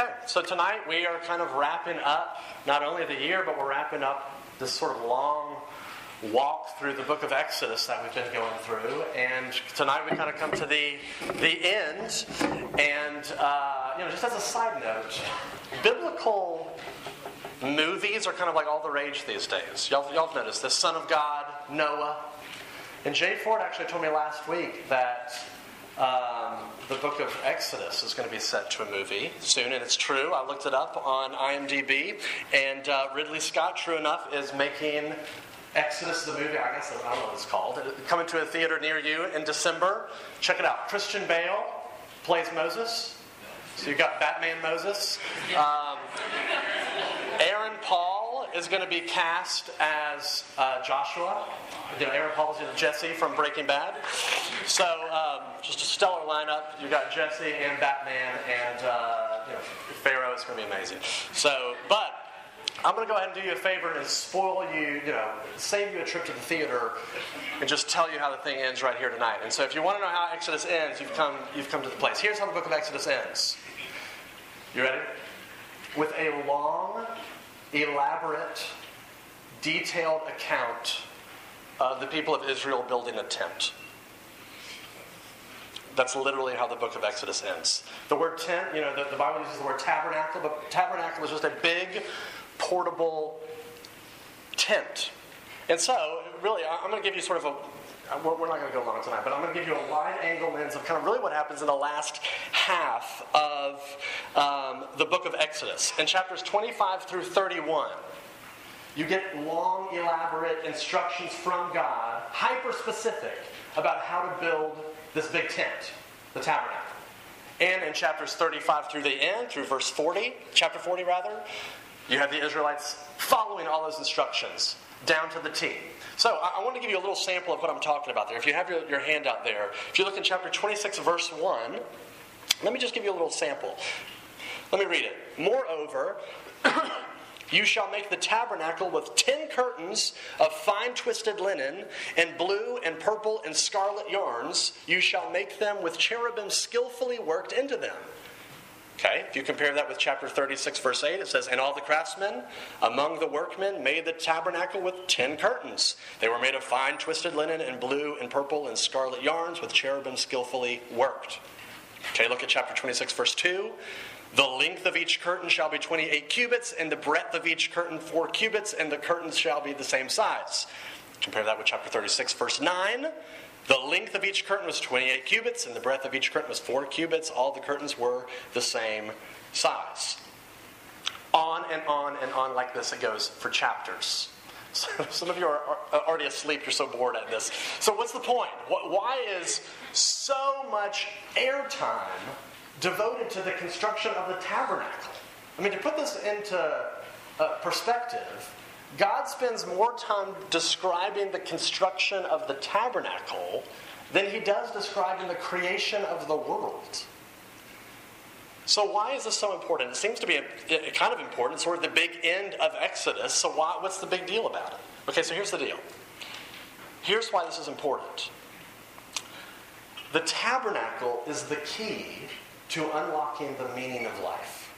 Okay, so tonight we are kind of wrapping up not only the year, but we're wrapping up this sort of long walk through the book of Exodus that we've been going through. And tonight we kind of come to the, the end. And, uh, you know, just as a side note, biblical movies are kind of like all the rage these days. Y'all, y'all have noticed this Son of God, Noah. And Jay Ford actually told me last week that um, the book of Exodus is going to be set to a movie soon, and it's true. I looked it up on IMDb, and uh, Ridley Scott, true enough, is making Exodus the movie. I guess I don't know what it's called. Coming to a theater near you in December. Check it out. Christian Bale plays Moses. So you've got Batman Moses. Um, Aaron Paul is going to be cast as uh, Joshua. You know, Aaron Paul's is you know, Jesse from Breaking Bad. So um, just a stellar lineup. You've got Jesse and Batman and uh, you know, Pharaoh. It's going to be amazing. So, but I'm going to go ahead and do you a favor and spoil you, you know, save you a trip to the theater and just tell you how the thing ends right here tonight. And so if you want to know how Exodus ends, you've come, you've come to the place. Here's how the book of Exodus ends. You ready? With a long, elaborate, detailed account of the people of Israel building a tent. That's literally how the book of Exodus ends. The word tent, you know, the, the Bible uses the word tabernacle, but tabernacle is just a big, portable tent. And so, really, I'm going to give you sort of a we're not going to go long tonight, but I'm going to give you a wide angle lens of kind of really what happens in the last half of um, the book of Exodus. In chapters 25 through 31, you get long, elaborate instructions from God, hyper specific, about how to build this big tent, the tabernacle. And in chapters 35 through the end, through verse 40, chapter 40 rather, you have the Israelites following all those instructions down to the T. So I, I want to give you a little sample of what I'm talking about there. If you have your, your handout there, if you look in chapter 26, verse 1, let me just give you a little sample. Let me read it. Moreover, You shall make the tabernacle with ten curtains of fine twisted linen, and blue and purple and scarlet yarns. You shall make them with cherubim skillfully worked into them. Okay, if you compare that with chapter 36, verse 8, it says, And all the craftsmen among the workmen made the tabernacle with ten curtains. They were made of fine twisted linen and blue and purple and scarlet yarns with cherubim skillfully worked. Okay, look at chapter 26, verse 2. The length of each curtain shall be 28 cubits, and the breadth of each curtain 4 cubits, and the curtains shall be the same size. Compare that with chapter 36, verse 9. The length of each curtain was 28 cubits, and the breadth of each curtain was 4 cubits. All the curtains were the same size. On and on and on like this it goes for chapters. So some of you are already asleep, you're so bored at this. So, what's the point? Why is so much airtime devoted to the construction of the tabernacle? I mean, to put this into uh, perspective, God spends more time describing the construction of the tabernacle than he does describing the creation of the world. So, why is this so important? It seems to be a, a kind of important, it's sort of the big end of Exodus. So, why, what's the big deal about it? Okay, so here's the deal. Here's why this is important the tabernacle is the key to unlocking the meaning of life.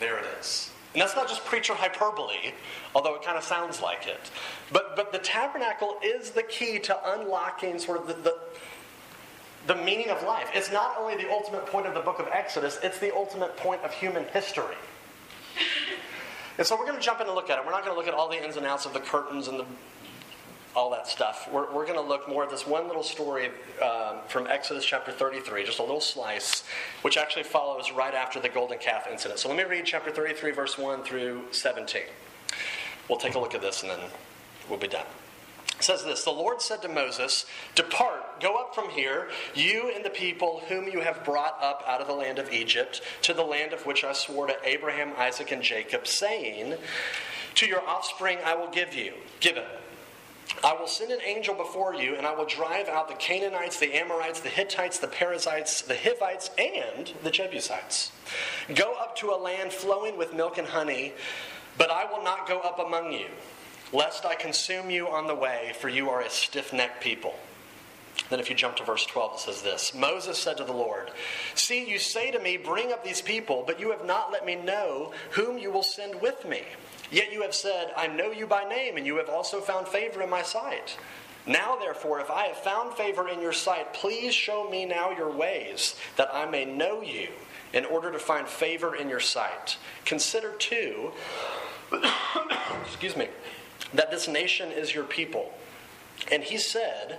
There it is. And that's not just preacher hyperbole, although it kind of sounds like it. But, but the tabernacle is the key to unlocking sort of the, the, the meaning of life. It's not only the ultimate point of the book of Exodus, it's the ultimate point of human history. And so we're going to jump in and look at it. We're not going to look at all the ins and outs of the curtains and the all that stuff. We're, we're going to look more at this one little story um, from Exodus chapter 33, just a little slice, which actually follows right after the golden calf incident. So let me read chapter 33, verse 1 through 17. We'll take a look at this and then we'll be done. It says this The Lord said to Moses, Depart, go up from here, you and the people whom you have brought up out of the land of Egypt, to the land of which I swore to Abraham, Isaac, and Jacob, saying, To your offspring I will give you, give it I will send an angel before you, and I will drive out the Canaanites, the Amorites, the Hittites, the Perizzites, the Hivites, and the Jebusites. Go up to a land flowing with milk and honey, but I will not go up among you, lest I consume you on the way, for you are a stiff necked people. Then, if you jump to verse 12, it says this Moses said to the Lord, See, you say to me, Bring up these people, but you have not let me know whom you will send with me. Yet you have said, I know you by name, and you have also found favor in my sight. Now, therefore, if I have found favor in your sight, please show me now your ways, that I may know you, in order to find favor in your sight. Consider, too, excuse me, that this nation is your people. And he said,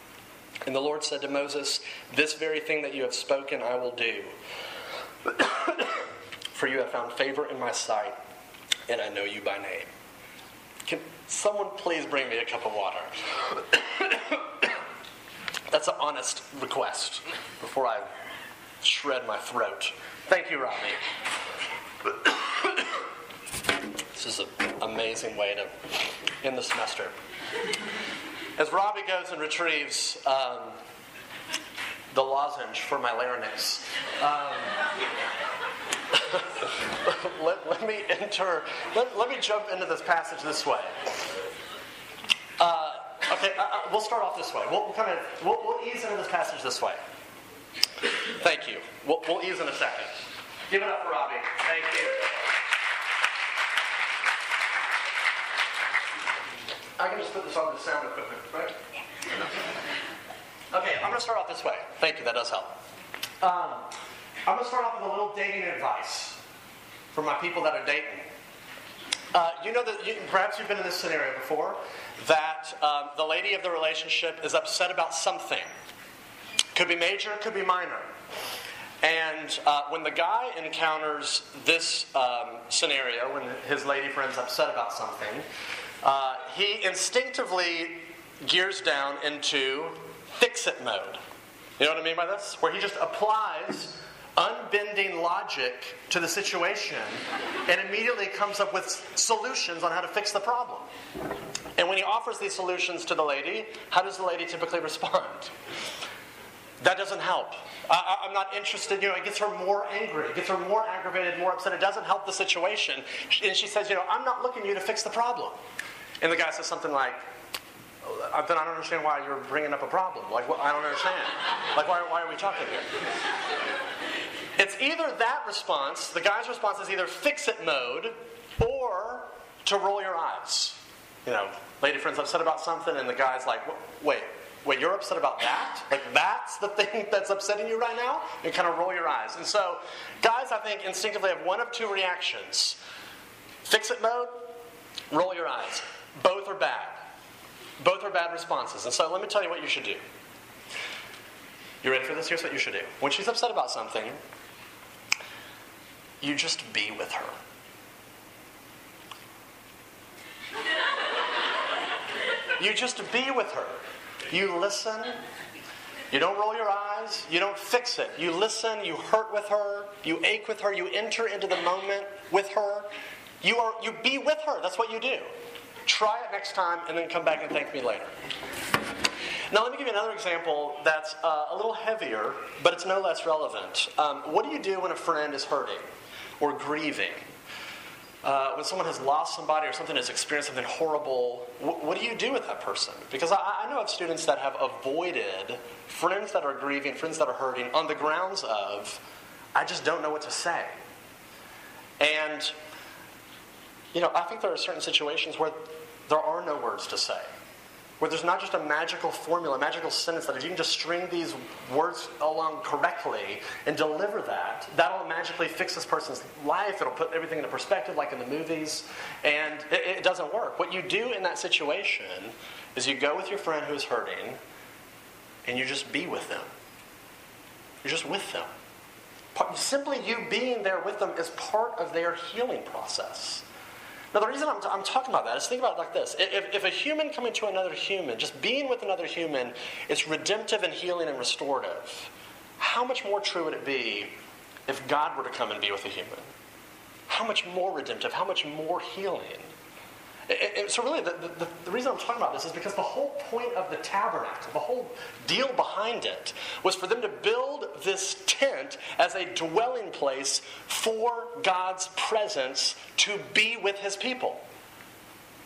And the Lord said to Moses, This very thing that you have spoken I will do. For you have found favor in my sight, and I know you by name. Can someone please bring me a cup of water? That's an honest request before I shred my throat. Thank you, Rodney. this is an amazing way to end the semester. As Robbie goes and retrieves um, the lozenge for my larynx, um, let, let, me enter, let, let, me jump into this passage this way. Uh, okay, uh, uh, we'll start off this way. We'll, we'll kind of we'll, we'll, ease into this passage this way. Thank you. We'll, we'll ease in a second. Give it up for Robbie. Thank you. I can just put this on the sound equipment, right? Okay, I'm going to start off this way. Thank you, that does help. Um, I'm going to start off with a little dating advice for my people that are dating. Uh, you know that you, perhaps you've been in this scenario before that um, the lady of the relationship is upset about something. Could be major, could be minor. And uh, when the guy encounters this um, scenario, when his lady friend's upset about something, uh, he instinctively gears down into fix it mode. You know what I mean by this? Where he just applies unbending logic to the situation and immediately comes up with solutions on how to fix the problem. And when he offers these solutions to the lady, how does the lady typically respond? That doesn't help. I, am not interested. You know, it gets her more angry. It gets her more aggravated, more upset. It doesn't help the situation. And she says, you know, I'm not looking you to fix the problem. And the guy says something like, uh, then I don't understand why you're bringing up a problem. Like, well, I don't understand. Like, why, why are we talking here? It's either that response, the guy's response is either fix it mode or to roll your eyes. You know, lady friend's upset about something, and the guy's like, wait, wait, you're upset about that? Like, that's the thing that's upsetting you right now? you kind of roll your eyes. And so, guys, I think, instinctively have one of two reactions fix it mode, roll your eyes. Both are bad. Both are bad responses. And so let me tell you what you should do. You ready for this? Here's what you should do. When she's upset about something, you just be with her. You just be with her. You listen. You don't roll your eyes. You don't fix it. You listen. You hurt with her. You ache with her. You enter into the moment with her. You are you be with her. That's what you do. Try it next time and then come back and thank me later. Now, let me give you another example that's uh, a little heavier, but it's no less relevant. Um, what do you do when a friend is hurting or grieving? Uh, when someone has lost somebody or something has experienced something horrible, wh- what do you do with that person? Because I, I know of students that have avoided friends that are grieving, friends that are hurting, on the grounds of, I just don't know what to say. And you know, I think there are certain situations where there are no words to say. Where there's not just a magical formula, a magical sentence that if you can just string these words along correctly and deliver that, that'll magically fix this person's life. It'll put everything into perspective, like in the movies. And it, it doesn't work. What you do in that situation is you go with your friend who's hurting and you just be with them. You're just with them. Simply you being there with them is part of their healing process. Now, the reason I'm, I'm talking about that is think about it like this. If, if a human coming to another human, just being with another human, is redemptive and healing and restorative, how much more true would it be if God were to come and be with a human? How much more redemptive, how much more healing? So, really, the, the, the, reason I'm talking about this is because the whole point of the tabernacle, the whole deal behind it, was for them to build this tent as a dwelling place for God's presence to be with his people.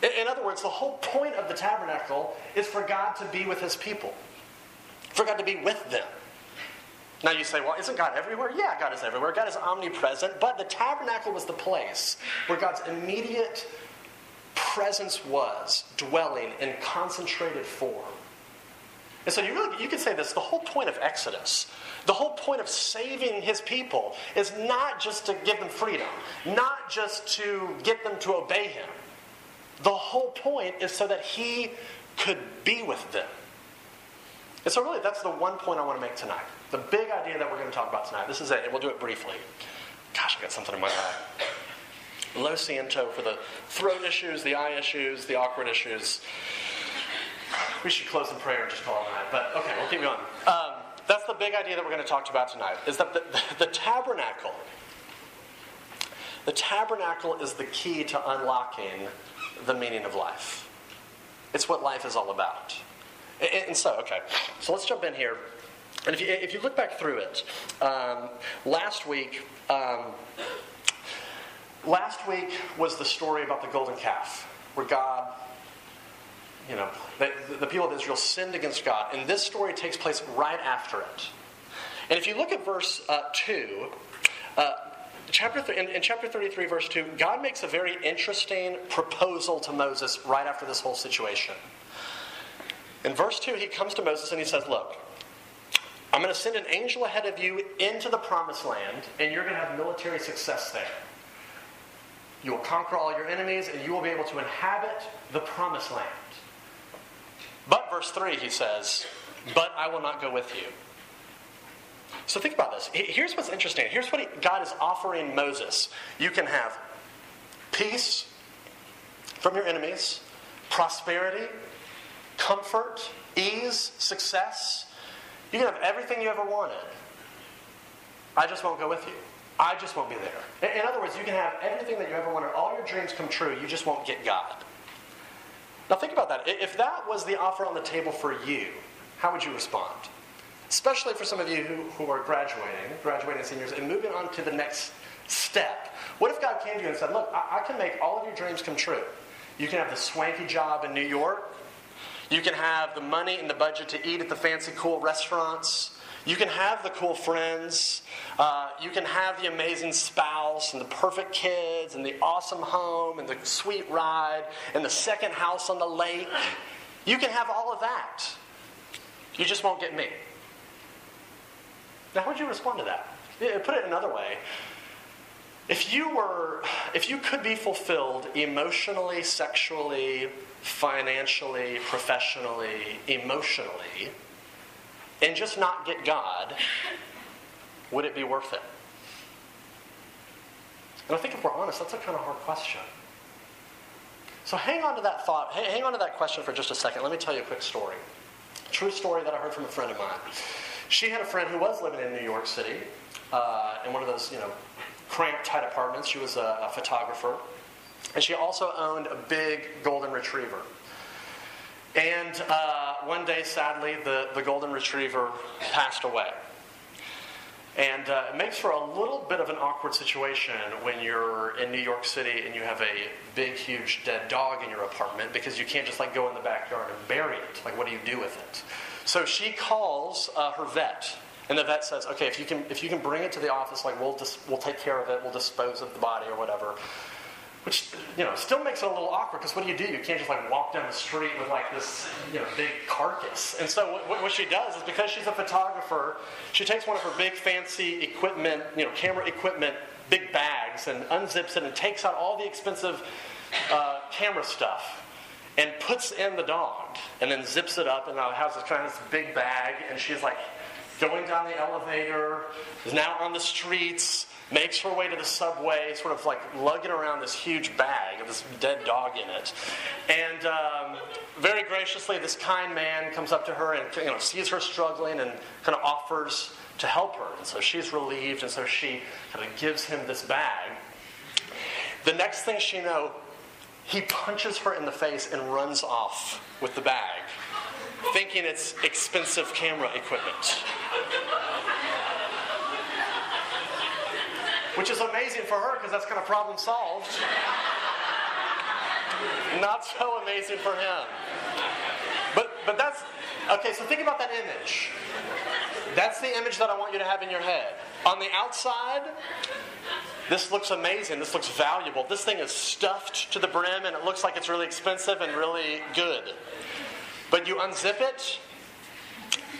In other words, the whole point of the tabernacle is for God to be with his people, for God to be with them. Now you say, well, isn't God everywhere? Yeah, God is everywhere. God is omnipresent, but the tabernacle was the place where God's immediate presence was dwelling in concentrated form. And so you really you could say this the whole point of Exodus, the whole point of saving his people is not just to give them freedom, not just to get them to obey him. The whole point is so that he could be with them. And so really that's the one point I want to make tonight. The big idea that we're going to talk about tonight. This is it, and we'll do it briefly. Gosh, I got something in my eye. Lo siento for the throat issues, the eye issues, the awkward issues. We should close in prayer and just call it that. But okay, we'll keep going. Um, that's the big idea that we're going to talk about tonight. Is that the, the, the tabernacle? The tabernacle is the key to unlocking the meaning of life. It's what life is all about. And, and so, okay, so let's jump in here. And if you, if you look back through it, um, last week, um, Last week was the story about the golden calf, where God, you know, the, the people of Israel sinned against God. And this story takes place right after it. And if you look at verse uh, 2, uh, chapter th- in, in, chapter 33, verse 2, God makes a very interesting proposal to Moses right after this whole situation. In verse 2, he comes to Moses and he says, Look, I'm going to send an angel ahead of you into the promised land, and you're going to have military success there. You will conquer all your enemies, and you will be able to inhabit the promised land. But, verse 3, he says, But I will not go with you. So think about this. Here's what's interesting. Here's what God is offering Moses. You can have peace from your enemies, prosperity, comfort, ease, success. You can have everything you ever wanted. I just won't go with you. I just won't be there. In other words, you can have everything that you ever wanted, all your dreams come true, you just won't get God. Now think about that. If that was the offer on the table for you, how would you respond? Especially for some of you who, who are graduating, graduating seniors, and moving on to the next step. What if God came to you and said, Look, I, I can make all of your dreams come true. You can have the swanky job in New York. You can have the money and the budget to eat at the fancy, cool restaurants. You can have the cool friends. Uh, you can have the amazing spouse and the perfect kids and the awesome home and the sweet ride and the second house on the lake. You can have all of that. You just won't get me. Now, how would you respond to that? Put it another way. If you were, if you could be fulfilled emotionally, sexually, financially, professionally, emotionally, and just not get God, would it be worth it? And I think if we're honest, that's a kind of hard question. So hang on to that thought, hang on to that question for just a second. Let me tell you a quick story. True story that I heard from a friend of mine. She had a friend who was living in New York City uh, in one of those, you know, cramped, tight apartments. She was a, a photographer. And she also owned a big golden retriever. And uh, one day, sadly, the, the golden retriever passed away. And uh, it makes for a little bit of an awkward situation when you're in New York City and you have a big, huge dead dog in your apartment because you can't just like go in the backyard and bury it. Like, what do you do with it? So she calls uh, her vet, and the vet says, "Okay, if you can, if you can bring it to the office, like we'll dis- we'll take care of it. We'll dispose of the body or whatever." Which, you know, still makes it a little awkward because what do you do? You can't just like walk down the street with like this, you know, big carcass. And so what, what she does is because she's a photographer, she takes one of her big fancy equipment, you know, camera equipment, big bags and unzips it and takes out all the expensive uh, camera stuff and puts in the dog and then zips it up and now has this kind of this big bag and she's like going down the elevator, is now on the streets, makes her way to the subway, sort of like lugging around this huge bag of this dead dog in it. And um, very graciously, this kind man comes up to her and you know, sees her struggling and kind of offers to help her. And so she's relieved, and so she kind of gives him this bag. The next thing she knows, he punches her in the face and runs off with the bag, thinking it's expensive camera equipment. Which is amazing for her because that's kind of problem solved. Not so amazing for him. But but that's okay, so think about that image. That's the image that I want you to have in your head. On the outside, this looks amazing. This looks valuable. This thing is stuffed to the brim and it looks like it's really expensive and really good. But you unzip it,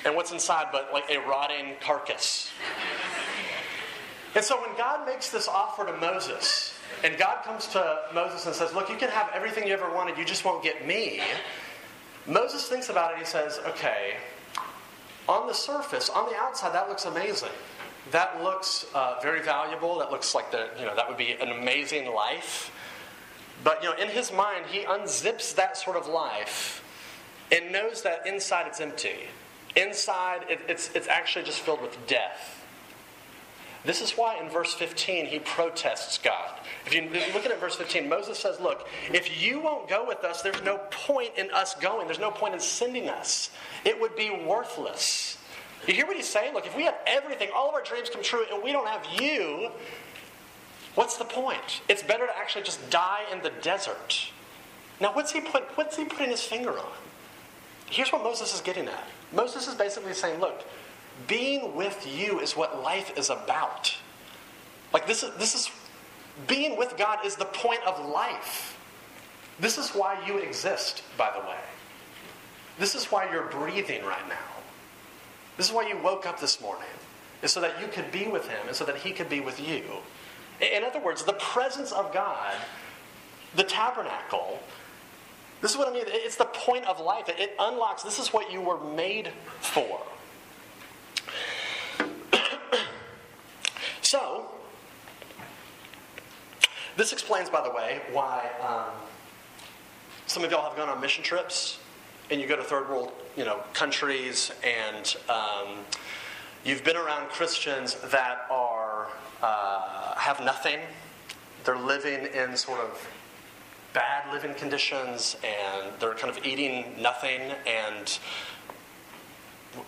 and what's inside but like a rotting carcass? And so when God makes this offer to Moses, and God comes to Moses and says, Look, you can have everything you ever wanted, you just won't get me. Moses thinks about it and he says, Okay, on the surface, on the outside, that looks amazing. That looks uh, very valuable. That looks like the, you know, that would be an amazing life. But, you know, in his mind, he unzips that sort of life and knows that inside it's empty. Inside, it, it's, it's actually just filled with death. This is why in verse 15 he protests God. If you look at verse 15, Moses says, Look, if you won't go with us, there's no point in us going. There's no point in sending us. It would be worthless. You hear what he's saying? Look, if we have everything, all of our dreams come true, and we don't have you, what's the point? It's better to actually just die in the desert. Now, what's he, put, what's he putting his finger on? Here's what Moses is getting at. Moses is basically saying, Look, being with you is what life is about. Like, this is, this is being with God is the point of life. This is why you exist, by the way. This is why you're breathing right now. This is why you woke up this morning, is so that you could be with Him and so that He could be with you. In other words, the presence of God, the tabernacle, this is what I mean. It's the point of life. It unlocks, this is what you were made for. So, this explains, by the way, why um, some of y'all have gone on mission trips and you go to third world you know, countries and um, you've been around Christians that are, uh, have nothing. They're living in sort of bad living conditions and they're kind of eating nothing and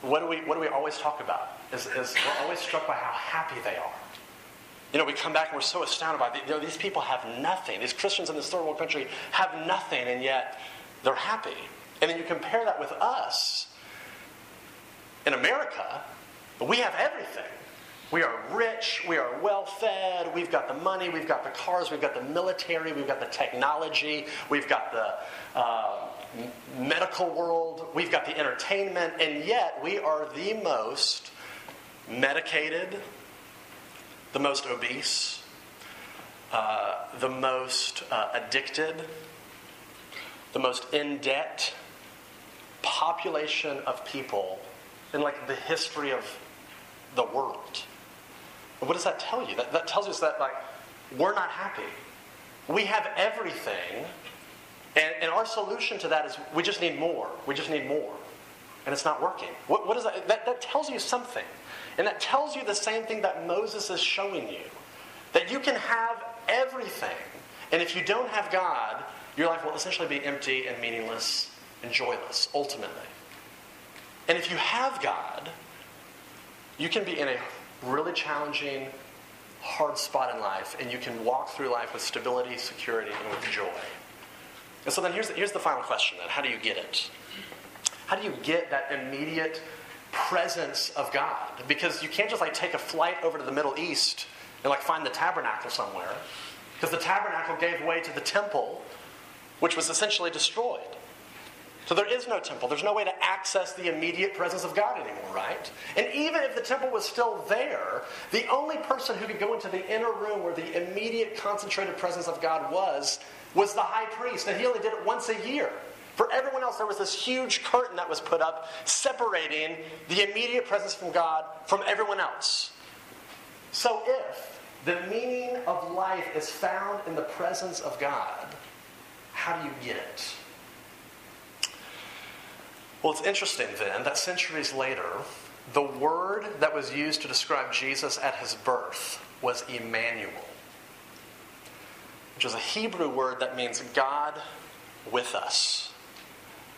what do we, what do we always talk about? Is, is we're always struck by how happy they are. You know, we come back and we're so astounded by, you know, these people have nothing. These Christians in this third world country have nothing, and yet they're happy. And then you compare that with us in America, we have everything. We are rich, we are well fed, we've got the money, we've got the cars, we've got the military, we've got the technology, we've got the uh, medical world, we've got the entertainment, and yet we are the most medicated, the most obese, uh, the most uh, addicted, the most in debt population of people in like the history of the world. What does that tell you? That, that tells us that like we're not happy. We have everything, and, and our solution to that is we just need more. We just need more. And it's not working. What, what is that? that? That tells you something. And that tells you the same thing that Moses is showing you. That you can have everything. And if you don't have God, your life will essentially be empty and meaningless and joyless, ultimately. And if you have God, you can be in a really challenging, hard spot in life, and you can walk through life with stability, security, and with joy. And so then here's the, here's the final question then. How do you get it? How do you get that immediate presence of God? Because you can't just like take a flight over to the Middle East and like find the tabernacle somewhere. Because the tabernacle gave way to the temple, which was essentially destroyed. So there is no temple. There's no way to access the immediate presence of God anymore, right? And even if the temple was still there, the only person who could go into the inner room where the immediate concentrated presence of God was was the high priest, and he only did it once a year. For everyone else, there was this huge curtain that was put up separating the immediate presence from God from everyone else. So if the meaning of life is found in the presence of God, how do you get it? Well, it's interesting then that centuries later, the word that was used to describe Jesus at his birth was Emmanuel, which is a Hebrew word that means God with us.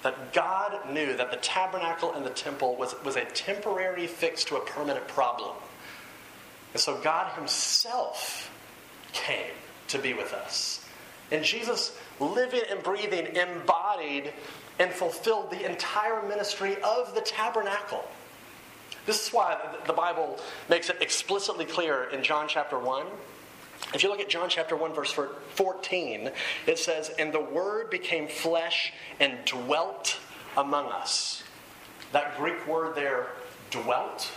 That God knew that the tabernacle and the temple was, was a temporary fix to a permanent problem. And so God Himself came to be with us. And Jesus, living and breathing, embodied and fulfilled the entire ministry of the tabernacle. This is why the Bible makes it explicitly clear in John chapter 1. If you look at John chapter 1, verse 14, it says, And the Word became flesh and dwelt among us. That Greek word there, dwelt,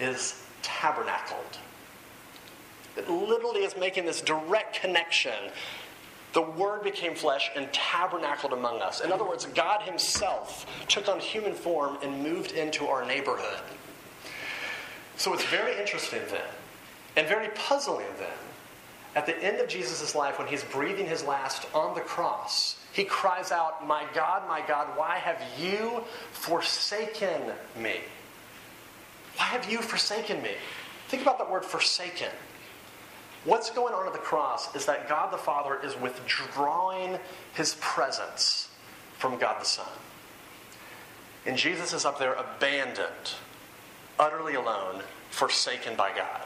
is tabernacled. It literally is making this direct connection the Word became flesh and tabernacled among us. In other words, God Himself took on human form and moved into our neighborhood. So it's very interesting then, and very puzzling then, at the end of Jesus' life, when He's breathing His last on the cross, He cries out, My God, my God, why have you forsaken me? Why have you forsaken me? Think about that word forsaken. What's going on at the cross is that God the Father is withdrawing his presence from God the Son. And Jesus is up there abandoned, utterly alone, forsaken by God.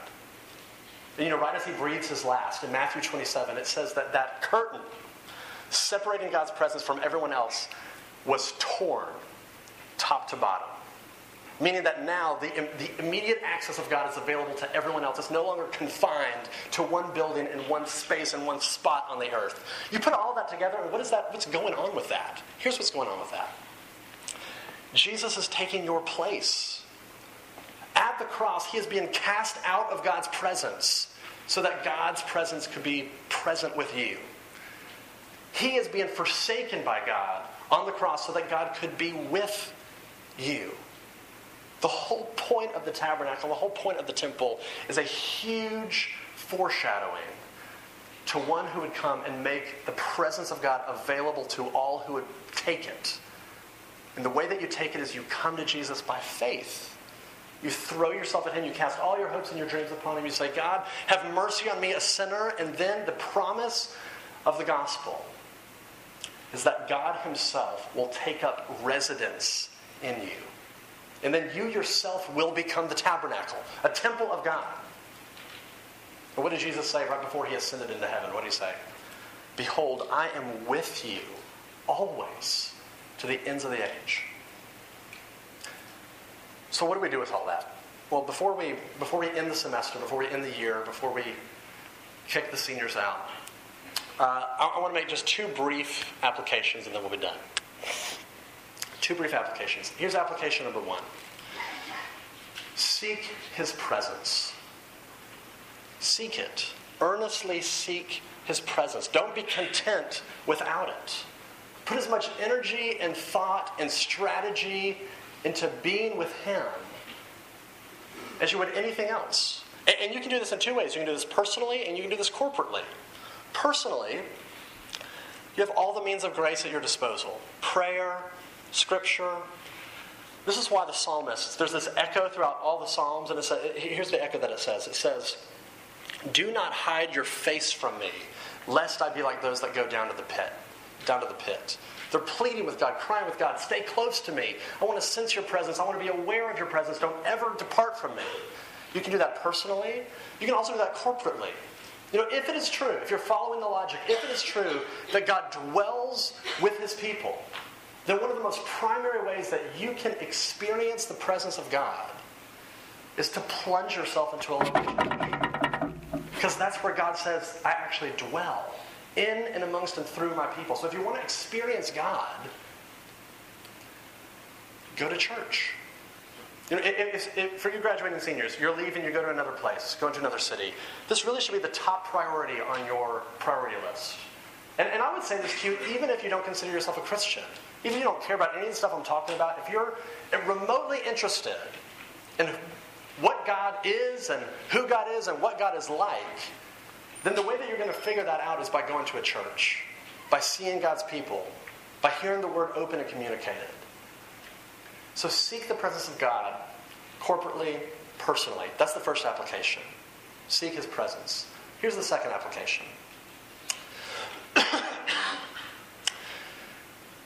And you know, right as he breathes his last, in Matthew 27, it says that that curtain separating God's presence from everyone else was torn top to bottom. Meaning that now the, the immediate access of God is available to everyone else. It's no longer confined to one building in one space in one spot on the earth. You put all that together, and what is that? What's going on with that? Here's what's going on with that. Jesus is taking your place. At the cross, he is being cast out of God's presence so that God's presence could be present with you. He is being forsaken by God on the cross so that God could be with you. The whole point of the tabernacle, the whole point of the temple, is a huge foreshadowing to one who would come and make the presence of God available to all who would take it. And the way that you take it is you come to Jesus by faith. You throw yourself at Him, you cast all your hopes and your dreams upon Him. You say, God, have mercy on me, a sinner. And then the promise of the gospel is that God Himself will take up residence in you. And then you yourself will become the tabernacle, a temple of God. And what did Jesus say right before he ascended into heaven? What did he say? Behold, I am with you always to the ends of the age. So what do we do with all that? Well, before we before we end the semester, before we end the year, before we kick the seniors out, uh, I, I want to make just two brief applications, and then we'll be done. Two brief applications. Here's application number one Seek his presence. Seek it. Earnestly seek his presence. Don't be content without it. Put as much energy and thought and strategy into being with him as you would anything else. And, you can do this in two ways. You can do this personally and you can do this corporately. Personally, you have all the means of grace at your disposal prayer, scripture. This is why the psalmist, there's this echo throughout all the Psalms, and says, here's the echo that it says it says, Do not hide your face from me, lest I be like those that go down to the pit. Down to the pit. They're pleading with God, crying with God, stay close to me. I want to sense your presence. I want to be aware of your presence. Don't ever depart from me. You can do that personally. You can also do that corporately. You know, if it is true, if you're following the logic, if it is true that God dwells with his people, then one of the most primary ways that you can experience the presence of God is to plunge yourself into a location. Because that's where God says, I actually dwell in and amongst and through my people. So if you want to experience God, go to church. You know, if, if, for you graduating seniors, you're leaving, you go to another place, go to another city. This really should be the top priority on your priority list. And, and I would say this to you, even if you don't consider yourself a Christian. Even if you don't care about any of the stuff I'm talking about, if you're remotely interested in what God is and who God is and what God is like, then the way that you're going to figure that out is by going to a church, by seeing God's people, by hearing the word open and communicated. So seek the presence of God corporately, personally. That's the first application. Seek his presence. Here's the second application.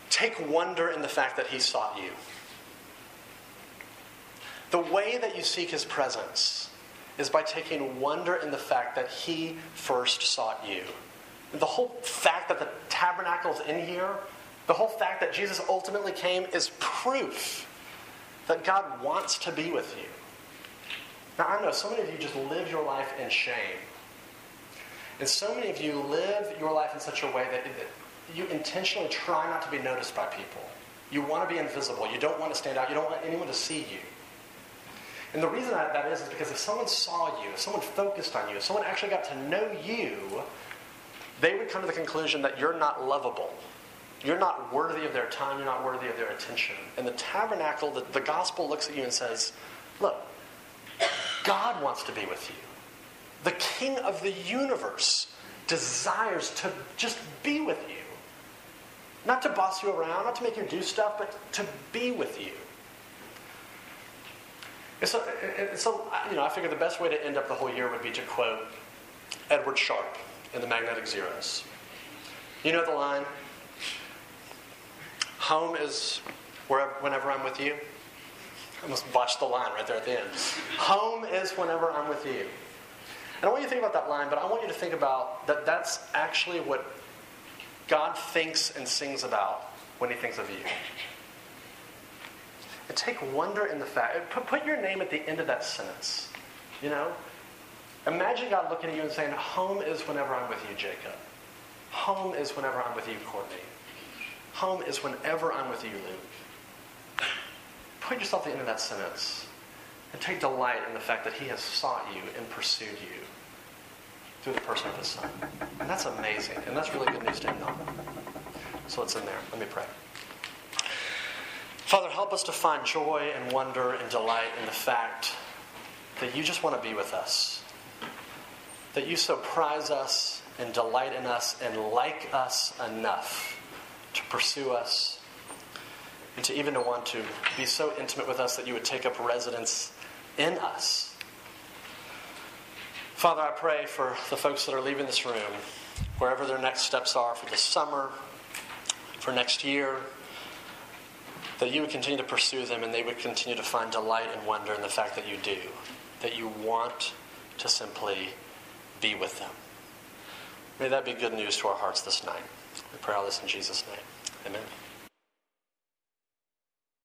Take wonder in the fact that he sought you. The way that you seek his presence is by taking wonder in the fact that he first sought you. The whole fact that the tabernacle is in here, the whole fact that Jesus ultimately came is proof that God wants to be with you. Now, I know so many of you just live your life in shame. And so many of you live your life in such a way that you intentionally try not to be noticed by people. You want to be invisible. You don't want to stand out. You don't want anyone to see you. And the reason that, that is is because if someone saw you, if someone focused on you, if someone actually got to know you, they would come to the conclusion that you're not lovable. You're not worthy of their time. You're not worthy of their attention. And the tabernacle, the, the gospel looks at you and says, Look, God wants to be with you. The king of the universe desires to just be with you. Not to boss you around, not to make you do stuff, but to be with you. And so, and so, you know, I figured the best way to end up the whole year would be to quote Edward Sharpe in The Magnetic Zeros. You know the line? Home is wherever, whenever I'm with you. I almost botched the line right there at the end. Home is whenever I'm with you. And I want you to think about that line, but I want you to think about that that's actually what God thinks and sings about when he thinks of you. And take wonder in the fact, put, your name at the end of that sentence. You know? Imagine God looking at you and saying, Home is whenever I'm with you, Jacob. Home is whenever I'm with you, Courtney. Home is whenever I'm with you, Luke. Put yourself at the end of that sentence and take delight in the fact that He has sought you and pursued you through the person of His Son. And that's amazing. And that's really good news to end on. So it's in there. Let me pray. Father, help us to find joy and wonder and delight in the fact that you just want to be with us. That you so prize us and delight in us and like us enough to pursue us and to even to want to be so intimate with us that you would take up residence in us. Father, I pray for the folks that are leaving this room, wherever their next steps are for this summer, for next year, that you would continue to pursue them and they would continue to find delight and wonder in the fact that you do, that you want to simply be with them. May that be good news to our hearts this night. We pray all this in Jesus' name. Amen.